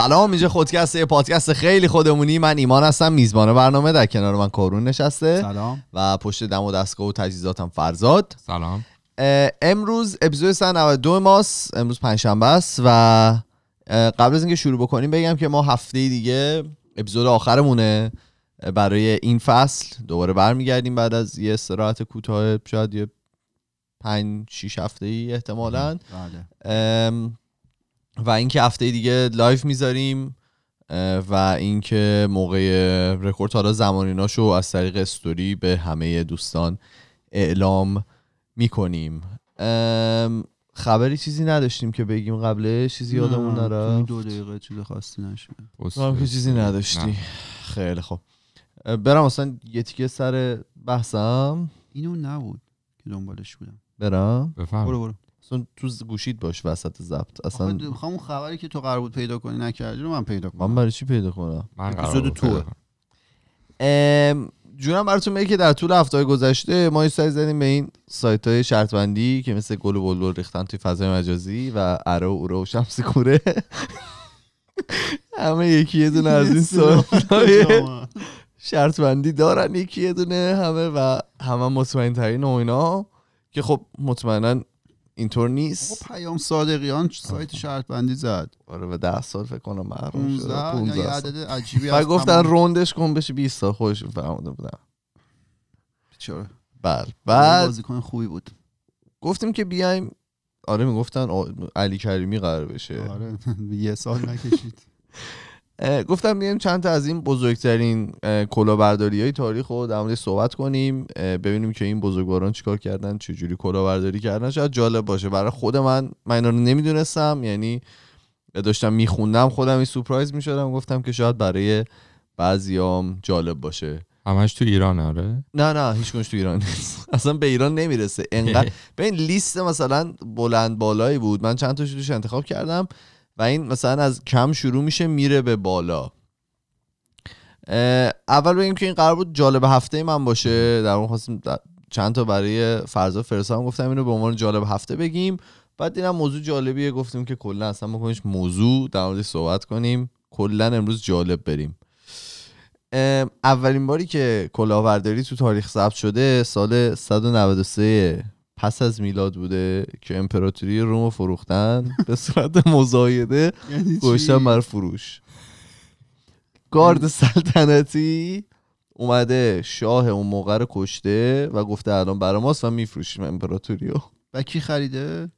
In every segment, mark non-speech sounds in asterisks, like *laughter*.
سلام اینجا خودکست یه پادکست خیلی خودمونی. من ایمان هستم میزبان برنامه در کنار من کارون نشسته. سلام. و پشت دم و دستگاه و تجهیزاتم فرزاد. سلام. امروز اپیزود 192 ماست امروز پنجشنبه است و قبل از اینکه شروع بکنیم بگم که ما هفته دیگه اپیزود آخرمونه. برای این فصل دوباره برمیگردیم بعد از یه استراحت کوتاه شاید یه پنج شیش هفته ای احتمالاً. بله. و اینکه هفته دیگه live می‌ذاریم و اینکه موقع رکورد حالا زمان ایناشو از طریق استوری به همه دوستان اعلام می‌کنیم. خبری چیزی نداشتیم که بگیم قبلش؟ چیزی یادمون نره دو دقیقه چیز خاصی نشد. که چیزی نداشتی خیلی خوب. برم اصلا یه تیکه سر بحثم. اینو نبود که دنبالش بودم. برم. بفهم برو برو. اصلا تو گوشید باش وسط ضبط. اصلا می‌خوام اون خبری که تو قرار بود پیدا کنی نکردی رو من پیدا من کنم برای چی پیدا کنم؟ من قرار اپیزود. ام، جونم براتون بگه که در طول هفته گذشته ما یه سری زدیم به این سایت های شرط بندی که مثل گل و بلبل ریختن توی فضای مجازی و اره و اوره و شمس کوره. *laughs* همه یکی یه دونه از این سایت های شرط بندی دارن یکی یه دونه همه و همه مطمئن ترین و اینا. که خب مطمئنا اینطور نیست؟ پیام صادقیان سایت شرط بندی زد. آره و ده سال فکر کنم محروم شده 15 15 یه سال. عدد عجیبی و گفتن روندش کن بشه 20 سال خودشون فرموده بودن. چرا بله. بعد بازیکن خوبی بود. گفتیم که بیایم. آره می‌گفتن علی کریمی قرار بشه. آره *laughs* یه سال نکشید. *laughs* گفتم بیایم چند تا از این بزرگترین اه، کلاهبرداری های تاریخ رو در موردش صحبت کنیم ببینیم که این بزرگواران چیکار کردن چجوری کلاهبرداری کردن شاید جالب باشه. برای خود من من اینا رو نمی‌دونستم یعنی داشتم میخوندم خودم این سورپرایز می‌شدم گفتم که شاید برای بعضیام جالب باشه. همش تو ایران آره؟ نه نه هیچ تو ایران نیست. *laughs* اصلا به ایران نمی‌رسه. انقدر به این لیست مثلا بلند بالایی بود. من چند تاشو توش انتخاب کردم. و این مثلا از کم شروع میشه میره به بالا. اول بگیم که این قرار بود جالب هفته من باشه. در اون خواستیم چند تا برای فرضا فرستادم گفتم اینو به عنوان جالب هفته بگیم. بعد دیدم موضوع جالبیه گفتیم که کلا اصلا بکنیش موضوع در موردش صحبت کنیم. کلا امروز جالب بریم. اولین باری که کلاهبرداری تو تاریخ ثبت شده سال 193 پس از میلاد بوده که امپراتوری روم رو فروختن به صورت مزایده *laughs* یعنی؟ گوشتن بر فروش. گارد سلطنتی اومده شاه اون موقع رو کشته و گفته الان برا ماست و میفروشیم امپراتوری رو. و کی خریده؟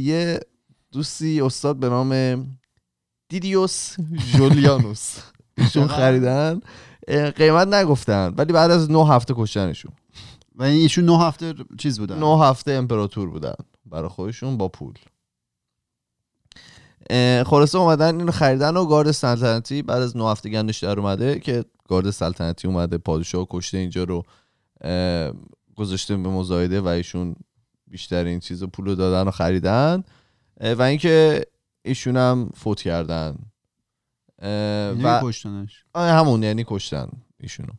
یه دوستی استاد به نام دیدیوس جولیانوس. *laughs* ایشون؟ خریدن. قیمت نگفتن ولی بعد از نه هفته کشتنشون. و ایشون نه هفته چیز بودن. نه هفته امپراتور بودن برای خودشون با پول. خلاصه اومدن اینو خریدن و گارد سلطنتی بعد از نه هفته گندش در اومده که گارد سلطنتی اومده پادشاه کشته اینجا رو گذاشته به مزایده و ایشون بیشتر این چیز پول رو دادن و خریدن. و اینکه ایشون هم فوت کردن. یعنی و کشتنش. همون یعنی کشتن ایشونو.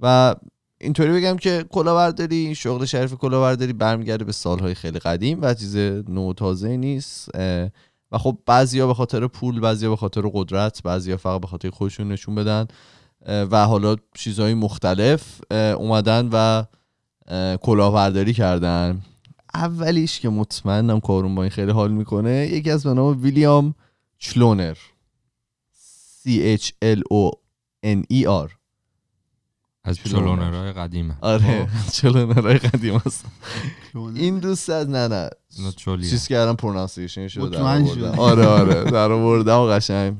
و اینطوری بگم که کلاهبرداری شغل شریف کلاهبرداری برمیگرده به سالهای خیلی قدیم و چیز نو تازه نیست و خب بعضیا به خاطر پول بعضیا به خاطر قدرت بعضیا فقط به خاطر خودشون نشون بدن و حالا چیزهای مختلف اومدن و اه، کلاهبرداری کردن. اولیش که مطمئنم کارون با این خیلی حال می‌کنه یکی از به نام ویلیام چلونر. C H L O N E R. از چلونر. چلونرهای قدیمه آره چلونرهای قدیم هست. این دوست از نه نه. چیز کردم پرونانسیشن شده. آره آره در آوردم و قشنگ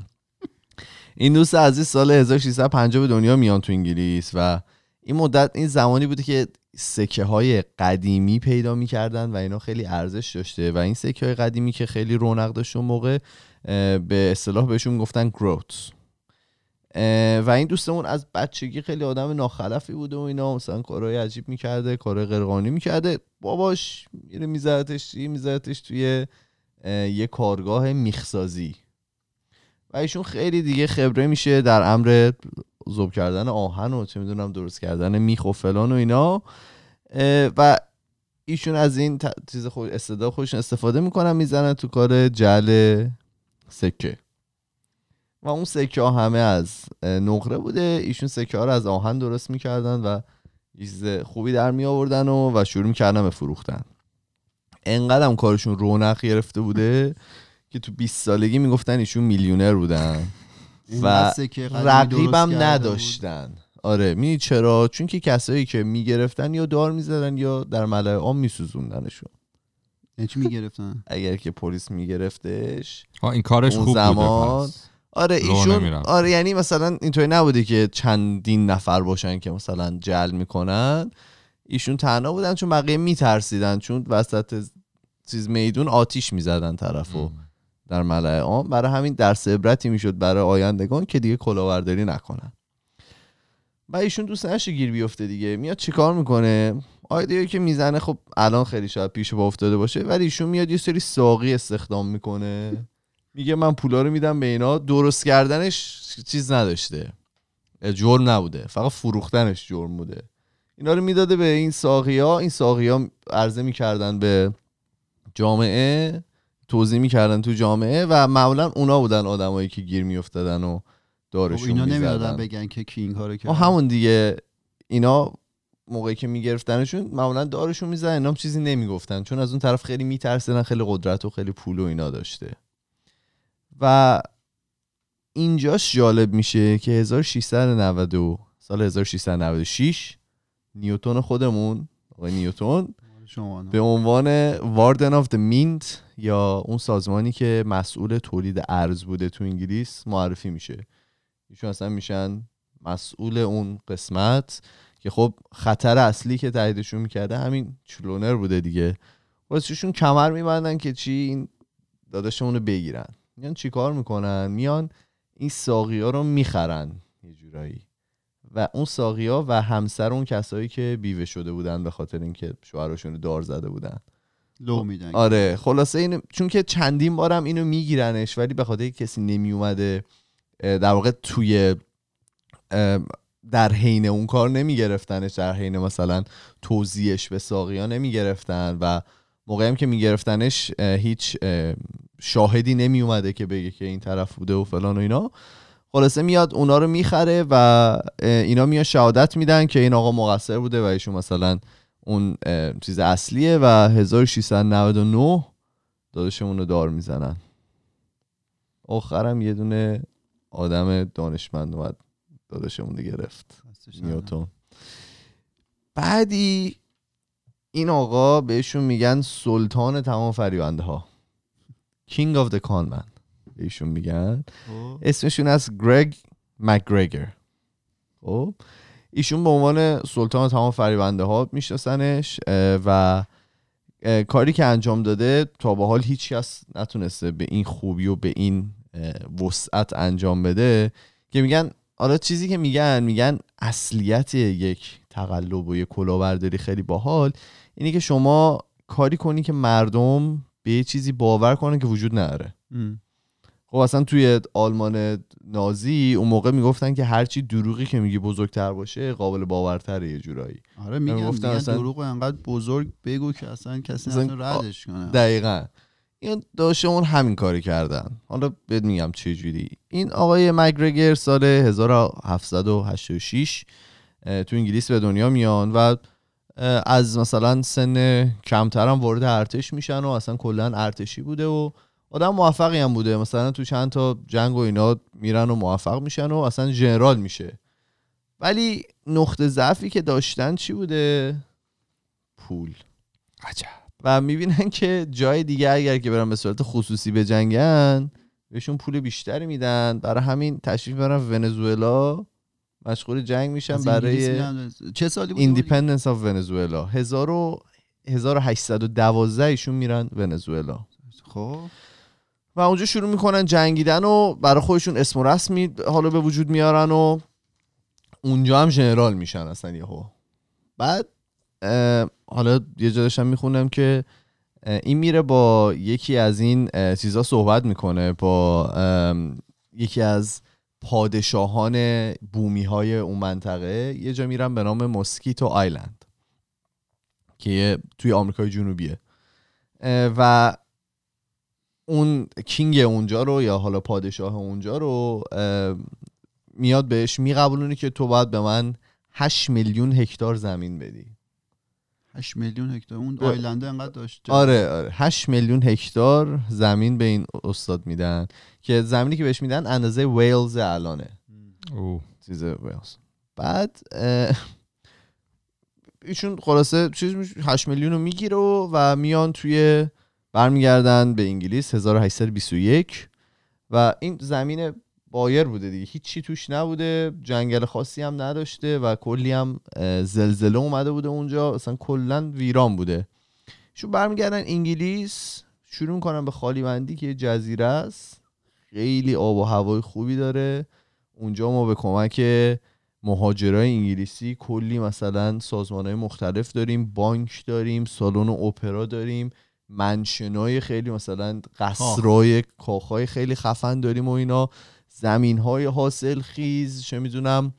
این دوست عزیز سال 1650 به دنیا میان تو انگلیس و این مدت این زمانی بوده که سکه های قدیمی پیدا می‌کردن و اینا خیلی ارزش داشته و این سکه های قدیمی که خیلی رونق داشت اون موقع به اصطلاح بهشون گفتن گروت و این دوستمون از بچگی خیلی آدم ناخلفی بوده و اینا. مثلا کارهای عجیب می‌کرده کارهای غیرقانونی می‌کرده. باباش میره میزدتش چی؟ میزدتش توی یه کارگاه میخسازی. و ایشون خیلی دیگه خبره میشه در امر ذوب کردن آهن و چه می‌دونم درست کردن میخ و فلان و اینا. و ایشون از این چیز خود استعداد خودشون استفاده می‌کنن می‌زنن تو کار جعل سکه. و اون سکه ها همه از نقره بوده. ایشون سکه ها رو از آهن درست می‌کردن و چیز خوبی در می آوردن و, و شروع می‌کردن به فروختن. انقدر هم کارشون رونق گرفته بوده که تو 20 سالگی می‌گفتن ایشون میلیونر بودن. درست رقیبم نداشتن. آره می چرا؟ چون که کسایی که می‌گرفتن یا دار می‌زدن یا در ملأ عام میسوزوندنشون. بود. یعنی چی می‌گرفتن؟ اگر که پلیس میگرفتش آه این کارش اون خوب زمان بوده پس. آره ایشون. آره یعنی مثلا اینطوری نبوده که چندین نفر باشن که مثلا جل می‌کنن. ایشون تنها بودن چون بقیه میترسیدن چون وسط چیز میدون آتیش می‌زدن طرفو در ملأ عام. برای همین درس عبرتی می‌شد برای آیندگان که دیگه کلاهبرداری نکنن. و ایشون دوست نشه گیر بیفته دیگه. میاد چیکار می‌کنه؟ آیدیایی که می‌زنه خب الان خیلی شاید پیش با افتاده باشه ولی ایشون میاد یه سری ساقی استخدام می‌کنه. میگه من پولا رو میدم به اینا. درست کردنش چیز نداشته. جرم نبوده. فقط فروختنش جرم بوده. اینا رو می‌داده به این ساقی ها این ساقی ها عرضه می‌کردن به جامعه. توضیح می‌کردن تو جامعه و معمولا اونا بودن آدمایی که گیر میافتادن و خب دارشون اینا می‌زدن. نمی‌دادن بگن که کی این کارو کرد. همون دیگه. اینا موقعی که میگرفتنشون معمولا دارشون می‌زدن. اینا هم چیزی نمی‌گفتن. چون از اون طرف خیلی میترسیدن خیلی قدرت و خیلی پول و اینا داشته. و اینجاش جالب میشه که 1690 سال 1696 نیوتون خودمون آقای نیوتون. به عنوان Warden of the Mint یا اون سازمانی که مسئول تولید ارز بوده تو انگلیس معرفی میشه. ایشون اصلا میشن مسئول اون قسمت که خب خطر اصلی که تاییدشون می‌کرده همین چلونر بوده دیگه. واسهشون کمر میبندن که چی؟ این داداشمون رو بگیرن. میان چی کار می‌کنن؟ میان این ساقی ها رو می‌خرن یه جورایی. و اون ساقی ها و همسر اون کسایی که بیوه شده بودن به خاطر اینکه شوهرشون رو دار زده بودن. لو میدن. آره خلاصه این چون که چندین بارم اینو میگیرنش ولی به خاطر کسی نمی اومده در واقع توی در حین اون کار نمیگرفتنش در حین مثلا توضیحش به ساقیا نمی‌گرفتن و موقعی هم که میگرفتنش هیچ شاهدی نمی اومده که بگه که این طرف بوده و فلان و اینا. خلاصه میاد اونا رو می‌خره و اینا میاد شهادت میدن که این آقا مقصر بوده و ایشون مثلا اون چیز اصلیه و 1699 داداشمون رو دار می‌زنن. آخرم یه دونه آدم دانشمند اومد داداشمون رو گرفت. نیوتون بعدی این آقا بهشون میگن سلطان تمام فریبنده ها King of the Con Man. بهشون میگن. خب. اسمشون از گرگ مکگرگر. خب. ایشون به عنوان سلطان تمام فریبنده ها میشناسنش و کاری که انجام داده تا به حال هیچ کس نتونسته به این خوبی و به این وسعت انجام بده که میگن حالا چیزی که میگن میگن اصلیت یک تقلب و یک کلاهبرداری خیلی باحال. اینه که شما کاری کنی که مردم به یه چیزی باور کنن که وجود نداره. خب اصلا توی آلمان نازی اون موقع می‌گفتن که هرچی دروغی که میگی بزرگتر باشه قابل باورتره یه جورایی. آره میگن میگن اصلا- دروغ انقدر بزرگ بگو که اصلا کسی اصلا- ردش کنه. دقیقا. این داشته اون همین کاری کردن. حالا بهت میگم چه جوری. این آقای مگرگر سال 1786 اه، تو انگلیس به دنیا میان و از مثلا سن کمتر هم وارد ارتش میشن و اصلا کلا ارتشی بوده و آدم موفقی هم بوده. مثلا تو چند تا جنگ و اینا میرن و موفق میشن و اصلا ژنرال میشه. ولی نقطه ضعفی که داشتن چی بوده؟ پول. عجب. و می‌بینن که جای دیگه اگر که برن به صورت خصوصی بجنگن بهشون پول بیشتری میدن. برای همین تشریف برن ونزوئلا. مشغول جنگ میشن برای. چه سالی بود independence of Venezuela 1000 و 1812 ایشون میرن ونزوئلا. خب. و اونجا شروع می‌کنن جنگیدن و برای خودشون اسم و رسمی حالا به وجود میارن و اونجا هم ژنرال میشن اصلا یهو. بعد؟ حالا یه جا داشتم میخوندم که این میره با یکی از این چیزا صحبت می‌کنه با یکی از پادشاهان بومی های اون منطقه یه جا میرن به نام موسکیتو آیلند که توی آمریکای جنوبیه. و اون کینگ اونجا رو یا حالا پادشاه اونجا رو میاد بهش میقبولونه که تو باید به من 8 میلیون هکتار زمین بدی. 8 میلیون هکتار. اون آیلنده انقدر داشت آره آره. 8 میلیون هکتار زمین به این استاد میدن که زمینی که بهش میدن اندازه ویلز الانه. او چیز ویلز. بعد ایشون خلاصه چیز میش- 8 میلیون رو می‌گیره و, و میان توی برمیگردن به انگلیس 1821 و این زمین بایر بوده دیگه. هیچی توش نبوده جنگل خاصی هم نداشته و کلی هم زلزله اومده بوده اونجا. اصلا کلا ویران بوده. شو برمیگردن انگلیس شروع می‌کنن به خالی بندی که جزیره است. خیلی آب و هوای خوبی داره. اونجا ما به کمک مهاجرای انگلیسی کلی مثلا سازمان های مختلف داریم بانک داریم سالن اپرا داریم منشنای خیلی مثلا قصرهای کاخهای خیلی خفن داریم و اینا. زمین های حاصل خیز چه می‌دونم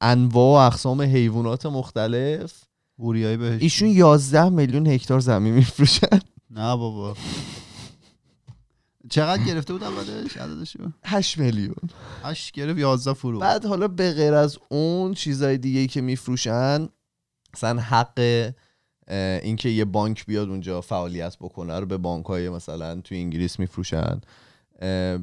انواع و اقسام حیوانات مختلف. بوریایی بهش ایشون 11 میلیون هکتار زمین میفروشن. نه بابا. چقدر گرفته بود اولش عددشو 8 میلیون. 8 گرفت 11 فرو بعد حالا به غیر از اون چیزای دیگه که میفروشن مثلا حق اینکه یه بانک بیاد اونجا فعالیت بکنه رو به بانک های مثلا توی انگلیس میفروشن.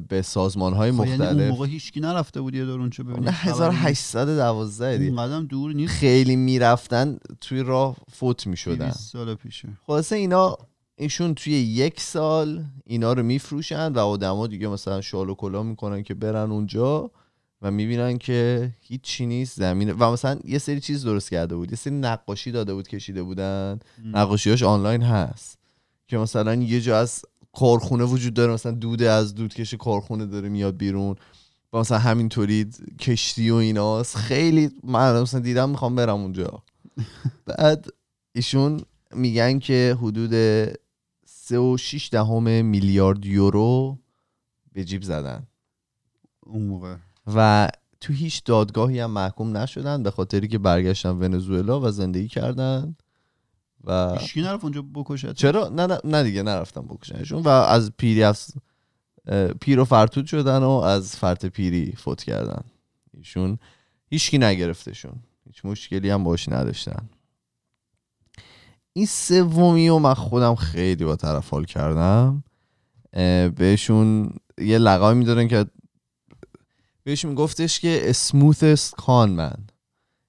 به سازمان های خب، یعنی اون مختلف. موقع هیچکی نرفته بود یه دور اونجا ببینید نه 1812 دیگه اون قدم دور نیست. خیلی می‌رفتن توی راه فوت می‌شدن. 200 سال پیشه. خلاصه اینا ایشون توی یک سال اینا رو میفروشن و آدما دیگه مثلا شال و کلا می‌کنن که برن اونجا و می‌بینن که هیچی نیست زمین. و مثلا یه سری چیز درست کرده بود. یه سری نقاشی داده بود کشیده بودن. نقاشیاش آنلاین هست. که مثلا یه جا از کارخونه وجود داره مثلا دوده از دودکش کارخونه داره میاد بیرون. و مثلا همینطوری کشتی و ایناست. خیلی من مثلا دیدم می‌خوام برم اونجا. *laughs* بعد ایشون میگن که حدود سه و شیش دهم میلیارد یورو به جیب زدن. اون موقع. و تو هیچ دادگاهی هم محکوم نشدن به خاطری که برگشتن ونزوئلا و زندگی کردن. و هیچکی نرفت اونجا بکشت چرا؟ نه نه, نه دیگه نرفتن بکشنشون و از پیری از پیر و فرتود شدن و از فرط پیری فوت کردن. ایشون هیچکی نگرفتشون. هیچ مشکلی هم باش نداشتن. این سومی و من خودم خیلی با طرف حال کردم. بهشون یه لقای میدارن که بهش میگفتش که smoothest con man.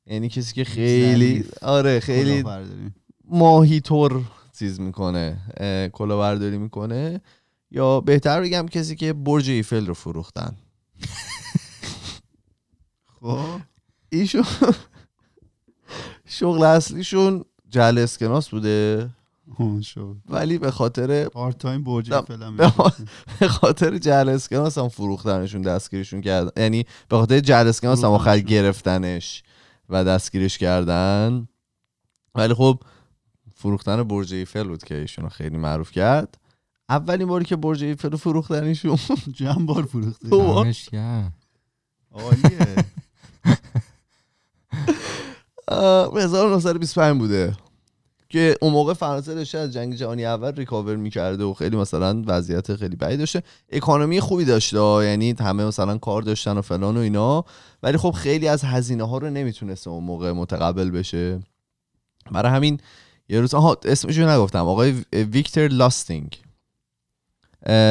یعنی کسی که خیلی ظریف. آره خیلی. ماهی طور چیز می‌کنه اه، کلاهبرداری می‌کنه. یا بهتر بگم کسی که برج ایفل رو فروختن. *laughs* خب. ایشون شغل اصلیشون جل اسکناس بوده شد ولی به خاطر part time برج ایفل نه *laughs* به خاطر جعل اسکناس هم فروختنشون دستگیرشون کردن. یعنی به خاطر جعل اسکناس هم آخر. گرفتنش و دستگیرش کردن. ولی خب فروختن برج ایفل بود که ایشون رو خیلی معروف کرد. اولین باری که برج ایفل رو فروختنشون *laughs* چند بار فروخته. تو- دمش گرم. عالیه. *laughs* اه، 1925 بوده که اون موقع فرانسه داشته از جنگ جهانی اول recover می‌کرده و خیلی مثلا وضعیت خیلی بدی داشته. economy خوبی داشته یعنی همه مثلا کار داشتن و فلان و اینا. ولی خب خیلی از هزینه ها رو نمی‌تونسته اون موقع متقبل بشه. برای همین یه روز آها اسمشو نگفتم. آقای ویکتور لاستینگ.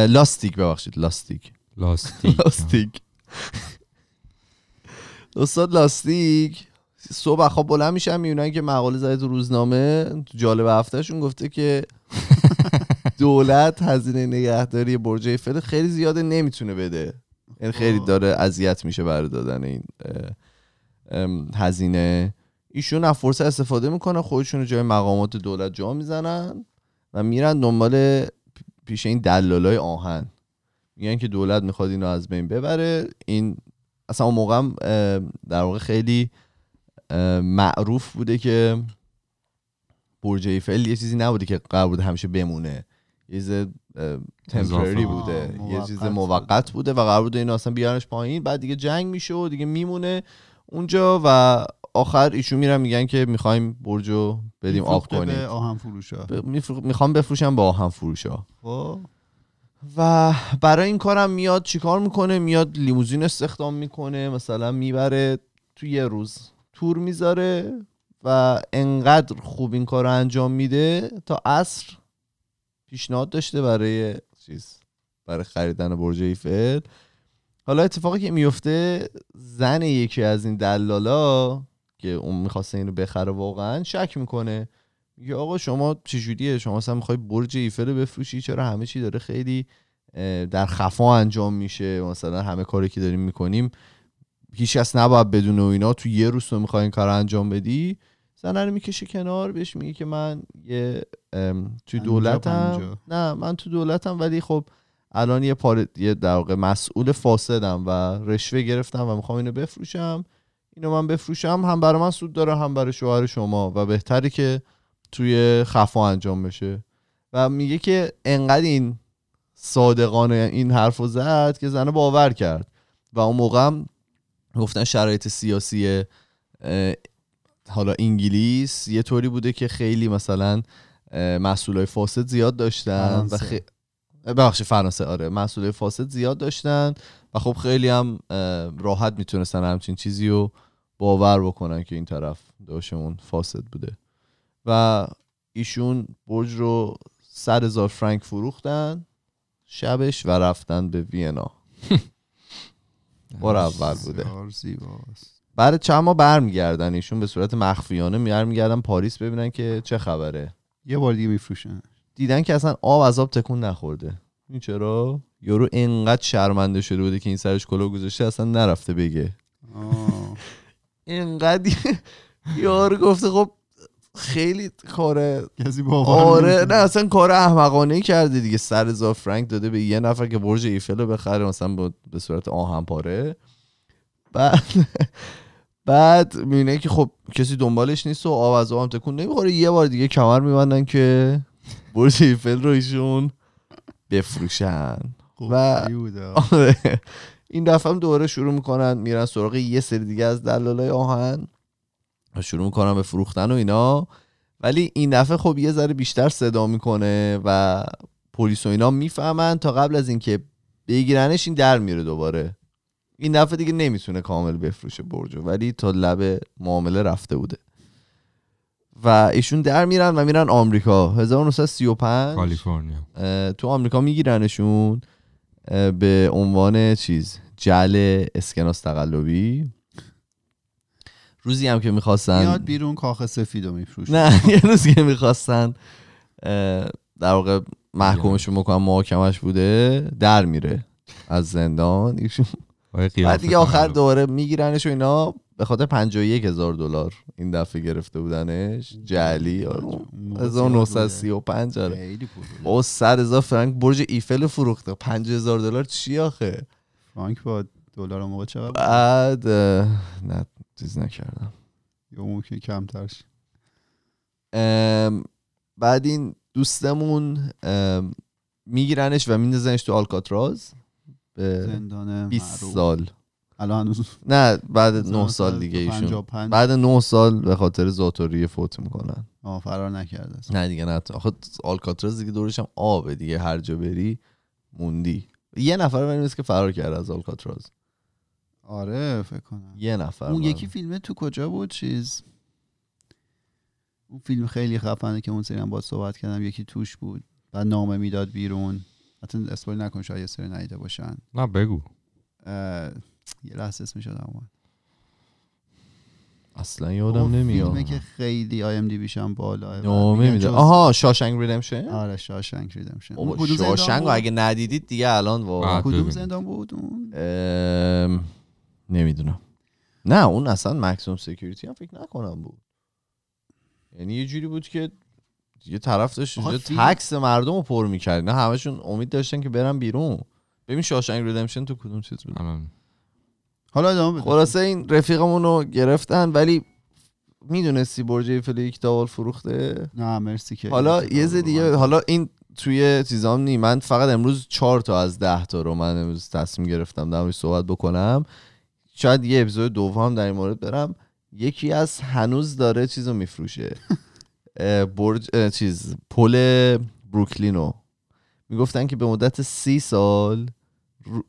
لاستیک ببخشید لاستیک لاستیک *laughs* لاستیک استاد لاستیک صبح خواب بلند میشن می‌بینن که مقاله زده تو روزنامه تو جالب هفتهشون گفته که *laughs* دولت هزینه نگهداری برج ایفل خیلی زیاده نمی‌تونه بده. یعنی خیلی داره اذیت میشه برای دادن این هزینه. ایشون از فرصت استفاده می‌کنن خودشون رو جای مقامات دولت جا می‌زنن و میرن دنبال پیش این دلالای آهن. میگن که دولت می‌خواد اینو از بین ببره. این اصلا اون موقع در واقع خیلی معروف بوده که برج ایفل یه چیزی نبوده که قرار بوده همیشه بمونه. یه چیز تمپرری. بوده. یه چیز. موقت. بوده و قرار بوده اینو اصلا بیارنش پایین. بعد دیگه جنگ میشه و دیگه میمونه. اونجا و آخر ایشون میرن میگن که می‌خوایم برج رو بدیم آب کنیم. به آهن فروشا. ب- میفرو- می‌خوام بفروشم با آهن فروشا. خب. و برای این کارم میاد چیکار می‌کنه؟ میاد لیموزین استخدام می‌کنه مثلا می‌بره تو یه روز تور می‌ذاره و انقدر خوب این کار رو انجام میده تا عصر پیشنهاد داشته برای چیز برای خریدن برج ایفل. حالا اتفاقی که میفته زن یکی از این دلالا که اون می‌خواسته اینو بخره واقعا شک می‌کنه. میگه آقا شما چجوریه شما مثلا می‌خوای برج ایفل رو بفروشی؟ چرا همه چی داره خیلی در خفا انجام میشه؟ مثلا همه کاری که داریم می‌کنیم هیچ کس نباید بدون و اینا. تو یه روز تو می‌خوای این کار انجام بدی؟ زنه رو می‌کشه کنار بهش میگه که من یه پنجاه دولتم. نه من تو دولتم ولی خب الان یه پار یه در واقع مسئول فاسدم و رشوه گرفتم و می‌خوام اینو بفروشم. اینو من بفروشم هم برای من سود داره هم برای شوهر شما و بهتری که توی خفا انجام بشه. و میگه که انقدر این صادقانه این حرف رو زد که زنه باور کرد. و اون موقع هم گفتن شرایط سیاسی حالا انگلیس یه طوری بوده که خیلی مثلا مسئولای فاسد زیاد داشتن و. خی... ببخشید فرانسه آره. مسئولای فاسد زیاد داشتن و خب خیلی هم راحت می‌تونستن همچین چیزی رو باور بکنن که این طرف داشتمون فاسد بوده. و ایشون برج رو صد هزار فرانک فروختن شبش و رفتن به وینا. بار اول بوده. بعد چند ماه برمیگردن ایشون به صورت مخفیانه برمیگردن پاریس ببینن که چه خبره. یه بار دیگه میفروشن دیدن که اصلا آب از آب تکون نخورده. این چرا؟ یارو انقدر شرمنده شده بوده که این سرش کلاه گذاشته اصلا نرفته بگه. انقدر *laughs* یارو گفته خب خیلی کار کسی باور آره. نه اصلا کار احمقانه ای کرده دیگه. سر هزار فرانک داده به یه نفر که برج ایفل رو بخره مثلا با- به صورت آهن پاره بعد *laughs* بعد می‌بینه که خب کسی دنبالش نیست و آب از آب هم تکون نمی‌خوره. یه بار دیگه کمر میبندن که برج ایفل رو ایشون بفروشن و-. *laughs* آره. این دفعه هم دوباره شروع می‌کنن میرن سراغ یه سری دیگه از دلالای آهن و شروع می‌کنن به فروختن و اینا ولی این دفعه خب یه ذره بیشتر صدا می‌کنه و پلیس و اینا می‌فهمن تا قبل از اینکه بگیرنش این در میره دوباره این دفعه دیگه نمی‌تونه کامل بفروشه برجو ولی تا لب معامله رفته بوده و ایشون در میرن و میرن آمریکا. 1935 کالیفرنیا. تو آمریکا میگیرنشون به عنوان چیز جل اسکناس تقلبی. روزی هم که می‌خواستن میاد بیرون کاخ سفید رو میفروشه. نه *laughs* یه روزی که می‌خواستن در واقع محکومشون بکنن محاکمش بوده در میره از زندان. ایشون بعد دیگه آخر. دوباره میگیرنش و اینا. به خاطر 51 هزار دلار این دفعه گرفته بودنش جعلی آره. اون موقع زیاد بوده. 1935 آره خیلی پول بوده. با 100 هزار فرانک برج ایفل رو فروخته 5 هزار دلار چی آخه فرانک با دلار موقع چقدر؟ بعد نه چیز نکردم یا اون که کمتر شد. ام، بعد این دوستمون میگیرنش و میندازنش تو آلکاتراز به زندان 20 معروف. سال الان هنوز نه بعد *laughs* 9 سال دیگه ایشون. 55 بعد 9 سال به خاطر زاتوری فوت می‌کنن. آه فرار نکرده. نه دیگه نه. آخه آلکاتراز دیگه دورش هم آبه دیگه. هر جا بری موندی. یه نفر من نیست که فرار کرده از آلکاتراز. آره فکر کنم. یه نفر اون من. یکی فیلمه تو کجا بود؟ چیز. اون فیلم خیلی خفنه که اون سری هم با صحبت کردم. یکی توش بود. بعد نامه می‌داد بیرون. حتی اسپویل نکن شاید یه سری ندیده باشن. نه بگو. اه، یه لحظه اسمش یادم اومد. اصلا یادم نمیاد. فیلمه که خیلی IMDb یش هم بالاه نامه میده آها Shawshank Redemption؟ آره Shawshank Redemption. بابا اون کدوم زندان Shawshank؟ اگه ندیدید دیگه الان واقعا کدوم. زندان بود؟ اون؟ ام، نمی‌دونم. نه اون اصلا maximum security هم فکر نکنم بود. یعنی یه جوری بود که یه طرف داشت tax مردم رو پر می‌کرد. نه همشون امید داشتن که برن بیرون. ببین Shawshank Redemption تو کدوم چیز بود؟ حالا ادامه بده. خلاصه این رفیقمون رو گرفتن ولی می‌دونستی برج ایفل یک تاول فروخته؟ نه مرسی که حالا یه ز دیگه حالا این توی چیزام نی. من فقط امروز چهار تا از ده تا رو من امروز تصمیم گرفتم در صحبت بکنم. شاید یه اپیزود دوم در این مورد برم. یکی از هنوز داره چیزو میفروشه. *laughs* برج اه، چیز پل بروکلینو. می‌گفتن که به مدت سی سال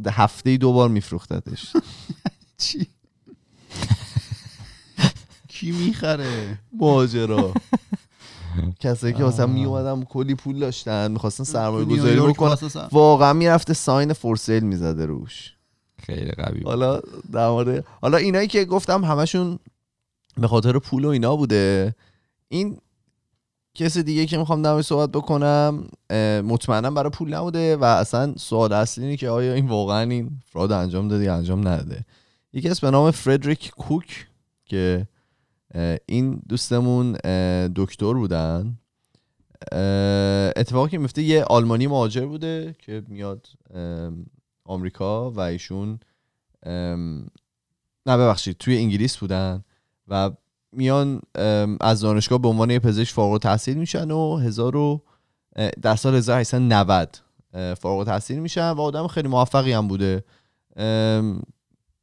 هفته دو بار میفروختتش. *laughs* چی؟ *laughs* کی می‌خره؟ ماجرا. *laughs* کسایی که مثلا اومدن کلی پول داشتن می‌خواستن سرمایه گذاری بکنن. واقعا می‌رفته ساین فورسیل می‌زده روش. خیلی قوی. حالا در مورد حالا اینایی که گفتم همشون به خاطر پول و اینا بوده. این کس دیگه که می‌خوام در صحبت بکنم مطمئنا برای پول نبوده و اصلا سوال اصلی اینه که آیا این واقعا این فراد انجام داده یا انجام نداده. یکی از به نام فردریک کوک که این دوستمون دکتر بودن. اتفاقی که میفته یه آلمانی مهاجر بوده که میاد آمریکا و ایشون نه ببخشید توی انگلیس بودن و میان از دانشگاه به عنوان پزشک فارغ التحصیل میشن و هزار در سال 1890 اه، فارغ التحصیل میشن و آدم خیلی موفقی هم بوده.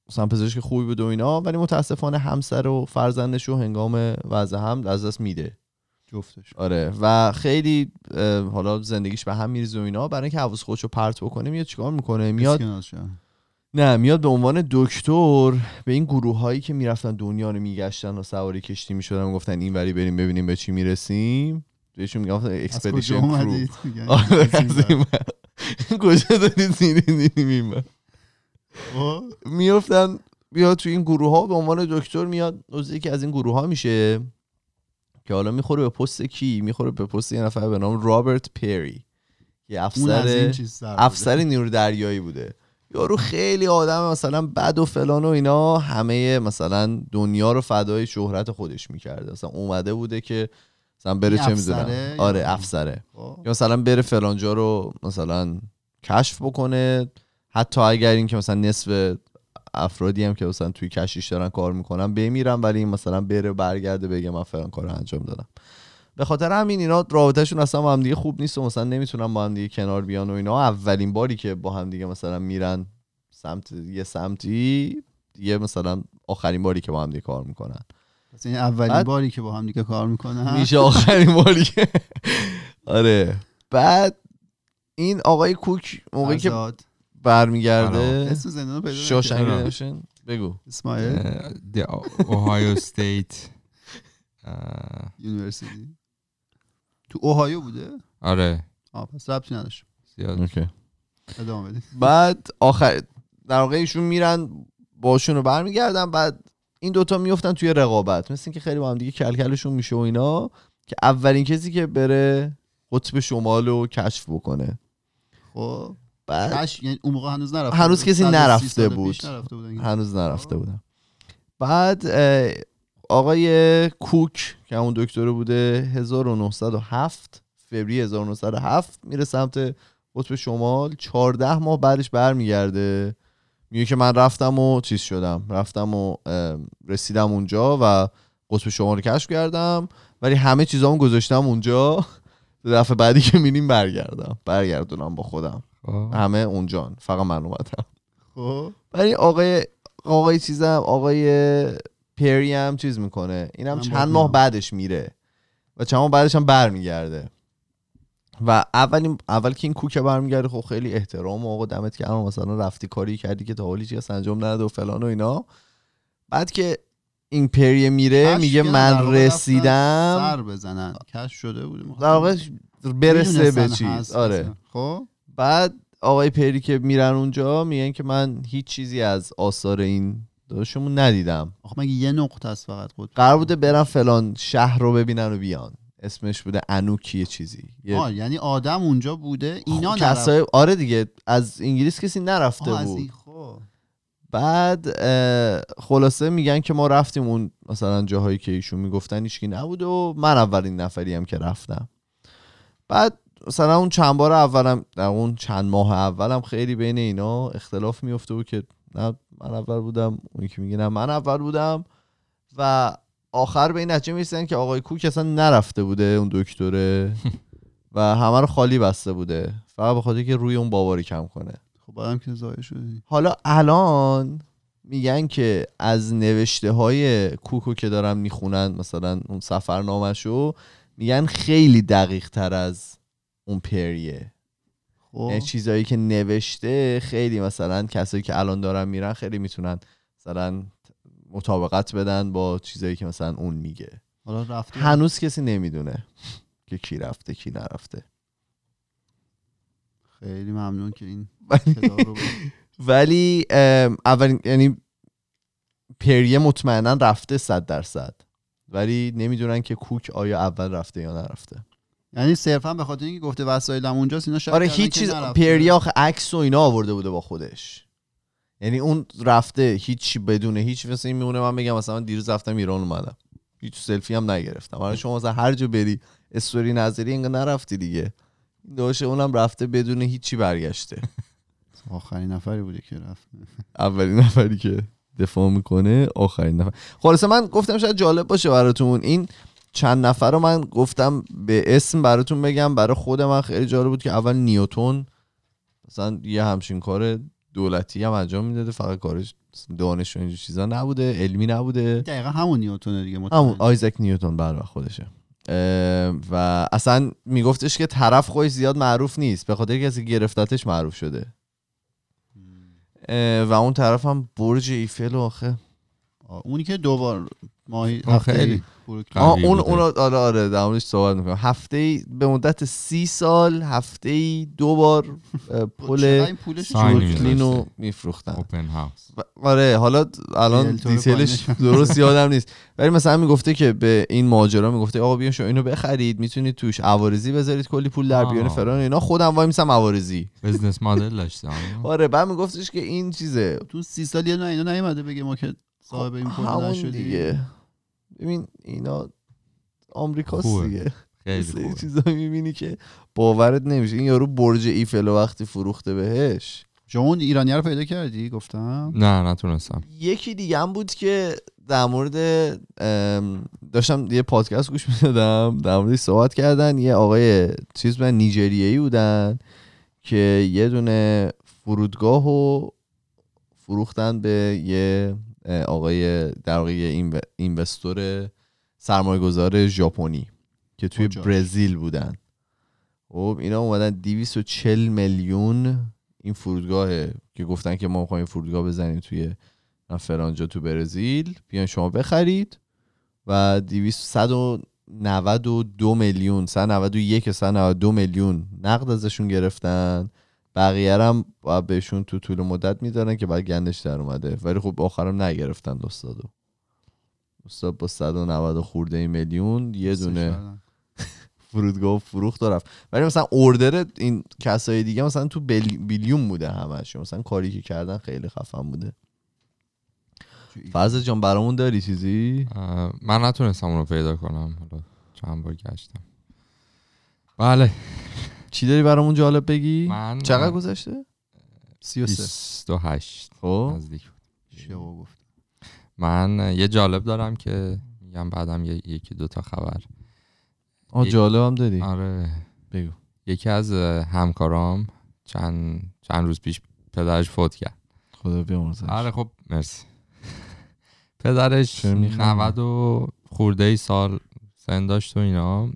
مثلا پزشک خوبی بود و اینا ولی متاسفانه همسر و فرزندش رو هنگام وضع هم از دست میده. جفتش. آره. و خیلی حالا زندگیش به هم میریزه و اینا. برای اینکه حواس خودش رو پرت بکنه میاد چیکار می‌کنه؟ میاد. نه میاد به عنوان دکتر به این گروه هایی که می‌رفتن دنیا رو میگشتن و سواری کشتی می‌شدن گفتن این وری بریم ببینیم به چی می‌رسیم. بهشون کجا expedition crew. *laughs* آره. *laughs* کجا دارید میرین. میفتن بیاد تو این گروه ها به عنوان دکتر میاد عضو یکی از این گروه ها میشه که حالا می‌خوره به پست کی؟ می‌خوره به پست یه نفر به نام رابرت پری. که افسر. افسر نیرو دریایی بوده. یارو خیلی آدم مثلا بد و فلان و اینا همه مثلا دنیا رو فدای شهرت خودش می‌کرده. مثلا اومده بوده که مثلا بره چه می‌دونم. آره افسره. خب. یا مثلا بره فلانجا رو مثلا کشف بکنه. حتی اگر این که مثلا نصف افرادی هم که مثلا توی کشیش دارن کار می‌کنن بمیرن ولی این مثلا بره برگرده بگه من فلان کار رو انجام دادم. به خاطر همین اینا رابطهشون اصلا با هم دیگه خوب نیست و مثلا نمی‌تونن با هم دیگه کنار بیان و اینا. اولین باری که با هم دیگه مثلا میرن سمت یه سمتی دیگه مثلا آخرین باری که با هم دیگه کار می‌کنن. پس این اولین بعد- باری که با هم دیگه کار می‌کنه میشه آخرین باری که. *laughs* آره. بعد این آقای کوک موقعی که برمیگرده. اسم زندان رو پیدا Shawshank آره. Redemption بگو. اسماعیل. اه، the Ohio State اه، University. تو اوهایو بوده؟ آره. آه پس ربطی نداشت. زیاد. اوکی. ادامه بدید بعد آخر در واقع ایشون میرن باشون رو برمیگردن بعد این دوتا میفتن توی رقابت. مثل اینکه خیلی با هم دیگه کلکلشون میشه و اینا که اولین کسی که بره قطب شمال رو کشف بکنه. خب. بعد کش یعنی اون موقع هنوز نرفته هنوز بود. کسی 130 نرفته بود. هنوز نرفته بودم. بعد آقای کوک که همون دکتر بوده 1907 فوریه 1907 میره سمت قطب شمال. 14 ماه بعدش برمیگرده. میگه که من رفتم و چیز شدم. رفتم و رسیدم اونجا و قطب شمال رو کشف کردم. ولی همه چیزامو گذاشتم اونجا. دفعه بعدی که میریم برگردم. برگردونم با خودم. همه اونجان. فقط من اومدم. خب. ولی آقای آقای چیزم آقای پری هم چیز می‌کنه. اینم چند ماه. بعدش میره. و چند ماه بعدش هم برمیگرده. و اولین اول که این کوکه برمیگرده خب خیلی احترام و آقا دمت گرم مثلا رفتی کاری کردی که تا حالی چیز انجام نداده و فلان و اینا. بعد که این پری میره میگه من رسیدم. سر بزنن. کش شده بود در واقع برسه به چیز. آره. خب. بعد آقای پری که میرن اونجا میگن که من هیچ چیزی از آثار این داداشمون ندیدم. آخه مگه یه نقطه است فقط خود؟ قرار بوده برن فلان شهر رو ببینن و بیان. اسمش بوده انوکی یه چیزی. یه آه یعنی آدم اونجا بوده اینا خب نرفت. کسای آره دیگه از انگلیس کسی نرفته آه، از بود. این خب. بعد خلاصه میگن که ما رفتیم اون مثلا جاهایی که ایشون می‌گفتن هیچکی نبود و من اولین نفری هم که رفتم. بعد مثلا اون چند بار اولم در اون چند ماه اولم خیلی بین اینا اختلاف میفته بود که نه من اول بودم اون که میگه نه من اول بودم و آخر به این نتیجه می‌رسن که آقای کوک اصلا نرفته بوده اون دکتره *laughs* و همه رو خالی بسته بوده. فقط به خاطر که روی اون باباری کم کنه. خب بعدم که زایه شدی. حالا الان میگن که از نوشته های کوکو که دارن می‌خونن مثلا اون سفرنامهشو میگن خیلی دقیق تر از اون پریه. خب. یعنی چیزایی که نوشته خیلی مثلا کسایی که الان دارن میرن خیلی می‌تونن مثلا مطابقت بدن با چیزایی که مثلا اون میگه. حالا رفتی؟ هنوز کسی نمی‌دونه که کی رفته کی نرفته. خیلی ممنون که این ولی- رو *laughs* اولین یعنی پریه مطمئنا رفته صد درصد. ولی نمی‌دونن که کوک آیا اول رفته یا نرفته. یعنی صرفا به خاطر اینکه گفته وسایلم اونجاست اینا آره هیچ چیز آخه عکس و اینا آورده بوده با خودش. یعنی اون رفته هیچ بدونه هیچ مثل این میمونه من بگم مثلا من دیروز رفتم ایران اومدم. هیچ سلفی هم نگرفتم. حالا شما مثلا هر جا بری استوری نظری انگار نرفتی دیگه. داشه اونم رفته بدون هیچی برگشته. *laughs* آخرین نفری بوده که رفت. *laughs* اولین نفری که دفاع می‌کنه آخرین نفر. خلاصه من گفتم شاید جالب باشه براتون. این چند نفر رو من گفتم به اسم براتون بگم. برای خود من خیلی جالب بود که اول نیوتون مثلا یه همچین کار دولتی هم انجام می‌داده فقط کارش دانش و اینجور چیزا نبوده علمی نبوده. دقیقا همون نیوتونه دیگه مطمئن. همون آیزک نیوتون بله خودشه. اه، و اصلا میگفتش که طرف خودش زیاد معروف نیست به خاطر کسی گرفتتش معروف شده. و اون طرف هم برج ایفل و آخه. اونی که دوبار ماهی خیلی. آه اون. اون آره آره در موردش صحبت می‌کنم هفته ای به مدت سی سال هفته ای دو بار *laughs* پل؟ بروکلین رو. میفروختن آره حالا الان دیتیلش. درست یادم نیست ولی مثلا می‌گفته که به این ماجرا می‌گفته آقا بیان شما اینو بخرید می‌تونید توش عوارضی بذارید کلی پول در. فلان و اینا خودم وای میسم عوارضی بزنس مدل *laughs* داشته آه. آره بعد میگفتش که این چیزه تو سی سال یه اینا نیومده بگه ما که صاحب این پول نشدیم دیگه ببین اینا آمریکاست خوبه. دیگه. خیلی چیزایی می‌بینی که باورت نمیشه. این یارو برج ایفل رو وقتی فروخته بهش. شما اون ایرانی رو پیدا کردی؟ گفتم. نه نتونستم. یکی دیگه هم بود که در مورد داشتم یه پادکست گوش می‌دادم. در موردش صحبت کردن. یه آقای چیز بودن نیجریه‌ای بودن که یه دونه فرودگاه رو فروختن به یه آقای در واقع یه اینو- اینوستور سرمایه گذار ژاپنی که توی کجاش؟ برزیل بودن. خب اینا اومدن 240 میلیون این فرودگاه که گفتن که ما می‌خوایم فرودگاه بزنیم توی فلانجا تو برزیل. بیاین شما بخرید و 292 میلیون 191 192 میلیون نقد ازشون گرفتن. بقیه رو هم باید بهشون تو طول مدت میدارن که بعد گندش در اومده. ولی خب آخرم نگرفتن استادو. استاد با 190 خورده میلیون یه دونه *laughs* فرودگاه فروخت و رفت. ولی مثلا اوردر این کسای دیگه مثلا تو بل... بیلیون بوده همش مثلا کاری که کردن خیلی خفن بوده. فضل جان برامون داری چیزی؟ من نتونستم اونو پیدا کنم. حالا چند بار گشتم. بله. چی داری برامون جالب بگی؟ من چقدر گذشته؟ 33 28 خب. نزدیک بود. گفت من یه جالب دارم که میگم بعدم یه- یکی دو تا خبر. آه یک- جالب هم داری. آره. بگو. یکی از همکارام چند چند روز پیش پدرش فوت کرد. خدا بیامرزش. آره خب مرسی. پدرش چرا می‌خندی؟ 90 و خورده ای سال سن داشت و اینا.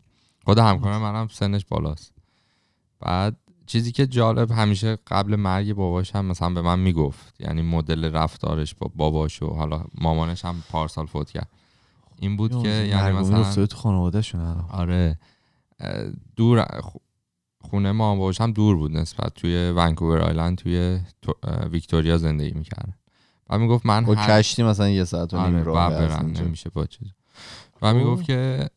خود همکار منم سنش بالاست. بعد چیزی که جالب همیشه قبل مرگ باباش هم مثلا به من می‌گفت یعنی مدل رفتارش با باباش و حالا مامانش هم پارسال فوت کرد. این بود که یعنی مثلا تو خانوادهشون الان. آره. دور خونه ما باباش هم دور بود نسبت توی ونکوور آیلند توی ویکتوریا زندگی می‌کردن. و می‌گفت من با هر- کشتی مثلا یه ساعت و نیم آره راه برن. نمیشه با چیز. و. می‌گفت که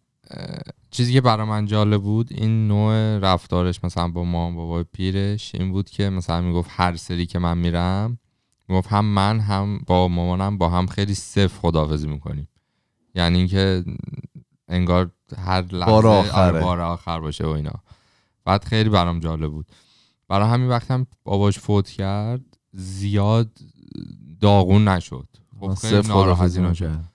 چیزی که برای من جالب بود این نوع رفتارش مثلا با مام بابای پیرش این بود که مثلا می‌گفت هر سری که من میرم می‌گفت هم من هم با مامانم با هم خیلی صف خداحافظی می‌کنیم. یعنی اینکه انگار هر لحظه بار آره، آخره. بار آخر باشه و اینا. بعد خیلی برام جالب بود. برای همین وقتم باباش فوت کرد زیاد داغون نشد. خب خیلی صفر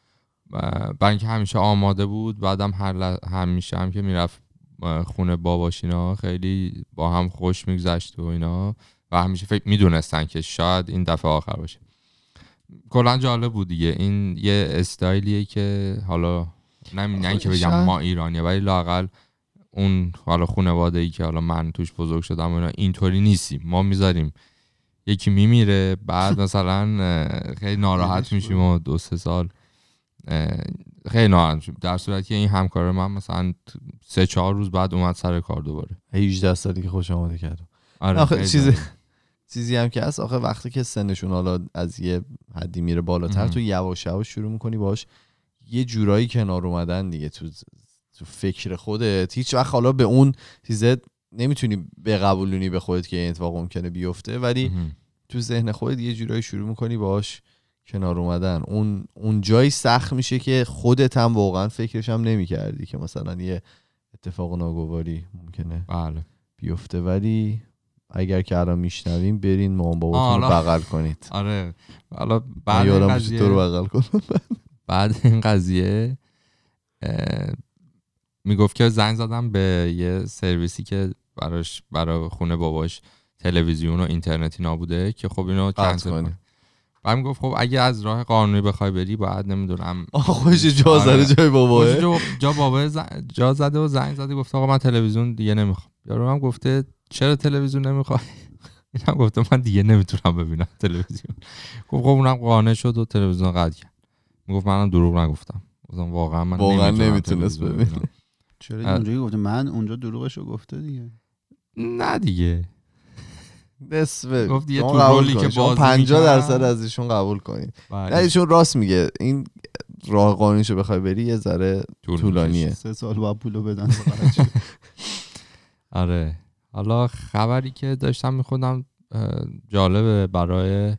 برای اینکه همیشه آماده بود. بعدم هر ل- همیشه هم که می‌رفت خونه باباش اینا خیلی با هم خوش میگذشت و اینا. و همیشه فکر می‌دونستن که شاید این دفعه آخر باشه. کلا جالب بود دیگه. این یه استایلیه که حالا نه نه اینکه بگم شاید- ما ایرانیه ولی لاقل اون حالا خانواده ای که حالا من توش بزرگ شدم اینا اینطوری نیستیم. ما می‌ذاریم یکی میمیره بعد مثلا خیلی ناراحت میشیم و دو سه سال خیلی ناراحت در صورتی که این همکار من مثلا سه چهار روز بعد اومد سر کار دوباره 18 سالی که خوش آمده کردم آره آخه چیزی-. چیزی هم که هست آخه وقتی که سنشون حالا از یه حدی میره بالاتر. تو یواش یواش شروع می‌کنی باش یه جورایی کنار اومدن دیگه تو تو فکر خودت هیچ وقت حالا به اون چیزه نمی‌تونی بقبولونی به خودت که این اتفاق ممکنه بیفته ولی. تو ذهن خودت یه جورایی شروع می‌کنی باش کنار اومدن. اون اون جایی سخت میشه که خودت هم واقعا فکرش هم نمی‌کردی که مثلا یه اتفاق ناگواری ممکنه بله. بیفته. ولی اگر که الان میشنویم برین مامان آه، باباتون رو بغل کنید. آره. حالا بعد این قضیه تو رو بغل کنم. *laughs* بعد این قضیه می‌گفت که زنگ زدم به یه سرویسی که براش برای خونه باباش تلویزیون و اینترنتی نابوده که خب اینو کنسل. کنه. بعد می‌گفت خب اگه از راه قانونی بخوای بری باید نمی‌دونم. خوش جا آره. زده جای باباه جا, جا بابا ز- جا زده و زنگ زده گفته آقا من تلویزیون دیگه نمی‌خوام. یارو هم گفته چرا تلویزیون نمی‌خوای؟ *laughs* این هم گفته من دیگه نمی‌تونم ببینم تلویزیون. گفت خب اونم قانع شد و تلویزیون قطع کرد. می‌گفت منم دروغ نگفتم. گفتم واقعا من واقعا نمی‌تونم نمی‌تونست. ببینم. چرا. اونجایی گفته؟ من اونجا دروغشو گفته دیگه. نه دیگه. نصفه گفت شما تو رولی که بازی 50 می‌کرد. درصد از ایشون قبول کنید. بله. نه ایشون راست میگه این راه قانونیشو بخوای بری یه ذره طول طولانیه. سه سال باید پولو بدن. *laughs* آره. حالا خبری که داشتم میخوندم جالبه برای